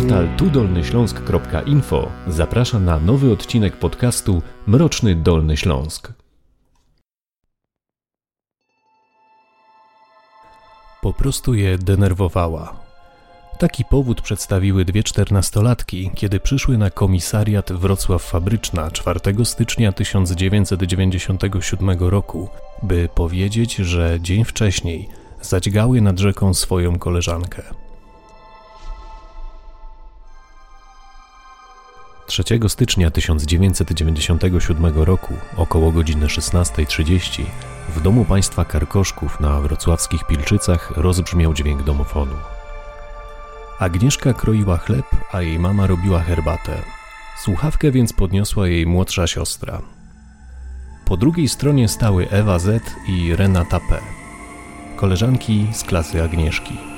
Portal tudolnyśląsk.info zaprasza na nowy odcinek podcastu Mroczny Dolny Śląsk. Po prostu je denerwowała. Taki powód przedstawiły dwie czternastolatki, kiedy przyszły na komisariat Wrocław Fabryczna 4 stycznia 1997 roku, by powiedzieć, że dzień wcześniej zadźgały nad rzeką swoją koleżankę. 3 stycznia 1997 roku, około godziny 16.30, w domu państwa Karkoszków na wrocławskich Pilczycach rozbrzmiał dźwięk domofonu. Agnieszka kroiła chleb, a jej mama robiła herbatę. Słuchawkę więc podniosła jej młodsza siostra. Po drugiej stronie stały Ewa Z i Renata P., koleżanki z klasy Agnieszki.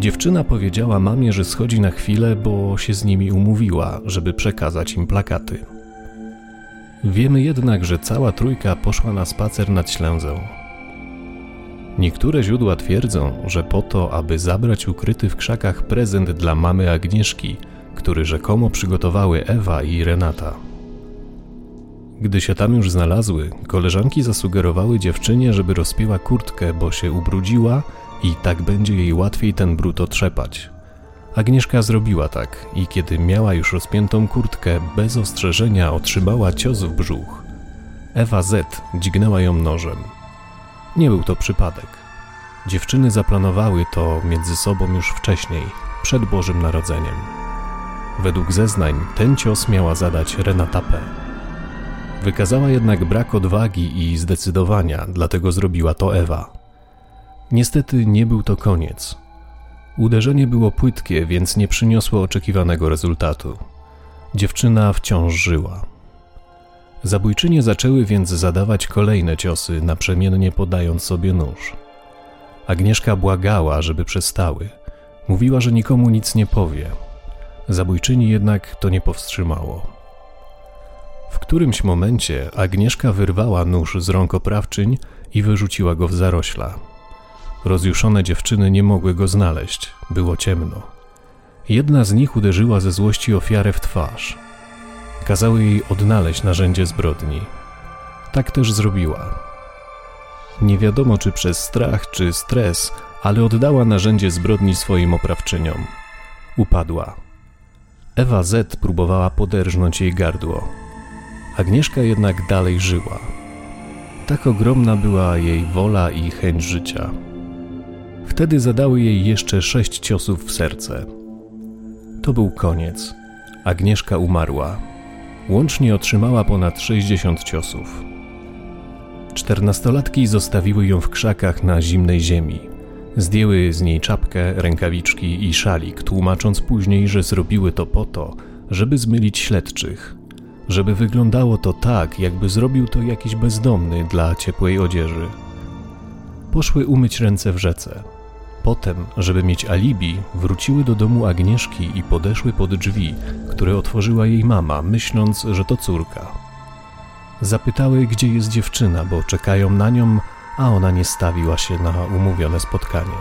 Dziewczyna powiedziała mamie, że schodzi na chwilę, bo się z nimi umówiła, żeby przekazać im plakaty. Wiemy jednak, że cała trójka poszła na spacer nad Ślęzą. Niektóre źródła twierdzą, że po to, aby zabrać ukryty w krzakach prezent dla mamy Agnieszki, który rzekomo przygotowały Ewa i Renata. Gdy się tam już znalazły, koleżanki zasugerowały dziewczynie, żeby rozpięła kurtkę, bo się ubrudziła i tak będzie jej łatwiej ten brud otrzepać. Agnieszka zrobiła tak i kiedy miała już rozpiętą kurtkę, bez ostrzeżenia otrzymała cios w brzuch. Ewa Z dźgnęła ją nożem. Nie był to przypadek. Dziewczyny zaplanowały to między sobą już wcześniej, przed Bożym Narodzeniem. Według zeznań ten cios miała zadać Renata P. Wykazała jednak brak odwagi i zdecydowania, dlatego zrobiła to Ewa. Niestety nie był to koniec. Uderzenie było płytkie, więc nie przyniosło oczekiwanego rezultatu. Dziewczyna wciąż żyła. Zabójczynie zaczęły więc zadawać kolejne ciosy, naprzemiennie podając sobie nóż. Agnieszka błagała, żeby przestały. Mówiła, że nikomu nic nie powie. Zabójczyni jednak to nie powstrzymało. W którymś momencie Agnieszka wyrwała nóż z rąk oprawczyń i wyrzuciła go w zarośla. Rozjuszone dziewczyny nie mogły go znaleźć, było ciemno. Jedna z nich uderzyła ze złości ofiarę w twarz. Kazały jej odnaleźć narzędzie zbrodni. Tak też zrobiła. Nie wiadomo czy przez strach czy stres, ale oddała narzędzie zbrodni swoim oprawczyniom. Upadła. Ewa Z próbowała poderżnąć jej gardło. Agnieszka jednak dalej żyła. Tak ogromna była jej wola i chęć życia. Wtedy zadały jej jeszcze sześć ciosów w serce. To był koniec. Agnieszka umarła. Łącznie otrzymała ponad 60 ciosów. Czternastolatki zostawiły ją w krzakach na zimnej ziemi. Zdjęły z niej czapkę, rękawiczki i szalik, tłumacząc później, że zrobiły to po to, żeby zmylić śledczych. Żeby wyglądało to tak, jakby zrobił to jakiś bezdomny dla ciepłej odzieży. Poszły umyć ręce w rzece. Potem, żeby mieć alibi, wróciły do domu Agnieszki i podeszły pod drzwi, które otworzyła jej mama, myśląc, że to córka. Zapytały, gdzie jest dziewczyna, bo czekają na nią, a ona nie stawiła się na umówione spotkanie.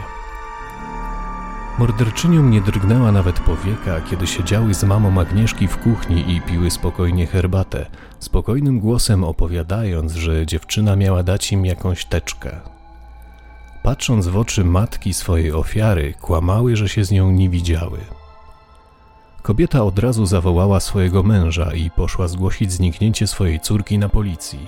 Morderczyniom nie drgnęła nawet powieka, kiedy siedziały z mamą Agnieszki w kuchni i piły spokojnie herbatę, spokojnym głosem opowiadając, że dziewczyna miała dać im jakąś teczkę. Patrząc w oczy matki swojej ofiary, kłamały, że się z nią nie widziały. Kobieta od razu zawołała swojego męża i poszła zgłosić zniknięcie swojej córki na policji.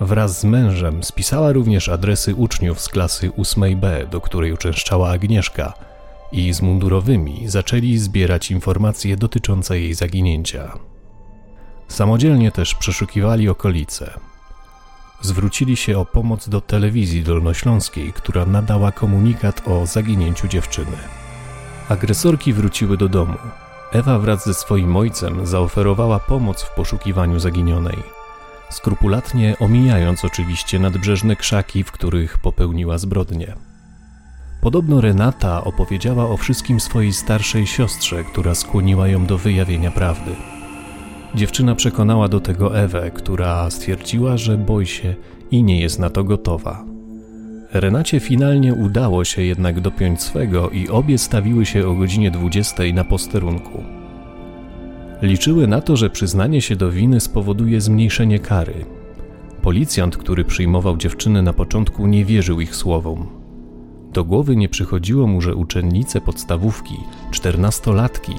Wraz z mężem spisała również adresy uczniów z klasy 8B, do której uczęszczała Agnieszka, i z mundurowymi zaczęli zbierać informacje dotyczące jej zaginięcia. Samodzielnie też przeszukiwali okolice. Zwrócili się o pomoc do telewizji dolnośląskiej, która nadała komunikat o zaginięciu dziewczyny. Agresorki wróciły do domu. Ewa wraz ze swoim ojcem zaoferowała pomoc w poszukiwaniu zaginionej skrupulatnie omijając oczywiście nadbrzeżne krzaki, w których popełniła zbrodnię. Podobno Renata opowiedziała o wszystkim swojej starszej siostrze, która skłoniła ją do wyjawienia prawdy. Dziewczyna przekonała do tego Ewę, która stwierdziła, że boi się i nie jest na to gotowa. Renacie finalnie udało się jednak dopiąć swego i obie stawiły się o godzinie 20 na posterunku. Liczyły na to, że przyznanie się do winy spowoduje zmniejszenie kary. Policjant, który przyjmował dziewczyny na początku, nie wierzył ich słowom. Do głowy nie przychodziło mu, że uczennice podstawówki, czternastolatki,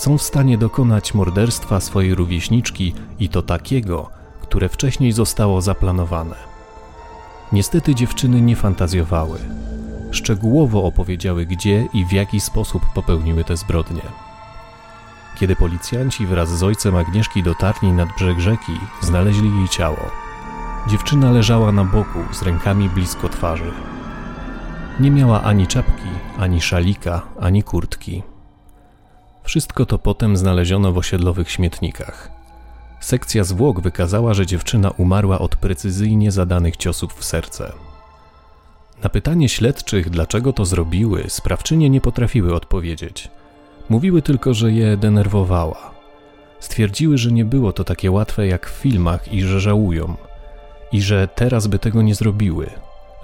są w stanie dokonać morderstwa swojej rówieśniczki i to takiego, które wcześniej zostało zaplanowane. Niestety dziewczyny nie fantazjowały. Szczegółowo opowiedziały, gdzie i w jaki sposób popełniły te zbrodnie. Kiedy policjanci wraz z ojcem Agnieszki dotarli nad brzeg rzeki, znaleźli jej ciało. Dziewczyna leżała na boku, z rękami blisko twarzy. Nie miała ani czapki, ani szalika, ani kurtki. Wszystko to potem znaleziono w osiedlowych śmietnikach. Sekcja zwłok wykazała, że dziewczyna umarła od precyzyjnie zadanych ciosów w serce. Na pytanie śledczych, dlaczego to zrobiły, sprawczynie nie potrafiły odpowiedzieć. Mówiły tylko, że je denerwowała. Stwierdziły, że nie było to takie łatwe jak w filmach i że żałują. I że teraz by tego nie zrobiły.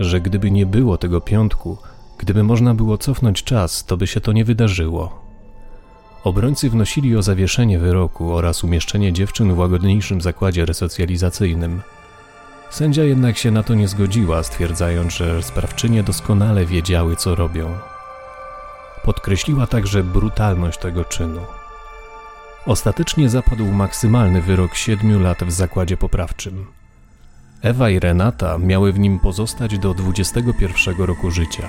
Że gdyby nie było tego piątku, gdyby można było cofnąć czas, to by się to nie wydarzyło. Obrońcy wnosili o zawieszenie wyroku oraz umieszczenie dziewczyn w łagodniejszym zakładzie resocjalizacyjnym. Sędzia jednak się na to nie zgodziła, stwierdzając, że sprawczynie doskonale wiedziały, co robią. Podkreśliła także brutalność tego czynu. Ostatecznie zapadł maksymalny wyrok siedmiu lat w zakładzie poprawczym. Ewa i Renata miały w nim pozostać do 21 roku życia.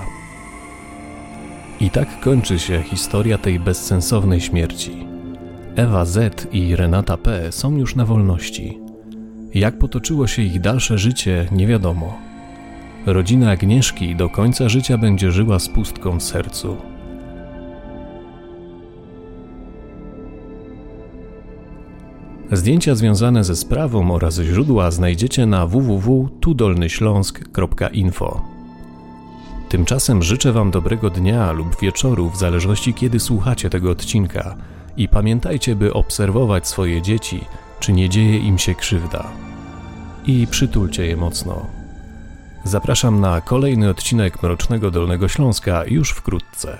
I tak kończy się historia tej bezsensownej śmierci. Ewa Z i Renata P są już na wolności. Jak potoczyło się ich dalsze życie, nie wiadomo. Rodzina Agnieszki do końca życia będzie żyła z pustką w sercu. Zdjęcia związane ze sprawą oraz źródła znajdziecie na www.tudolnyśląsk.info. Tymczasem życzę Wam dobrego dnia lub wieczoru, w zależności kiedy słuchacie tego odcinka. I pamiętajcie, by obserwować swoje dzieci, czy nie dzieje im się krzywda. I przytulcie je mocno. Zapraszam na kolejny odcinek Mrocznego Dolnego Śląska już wkrótce.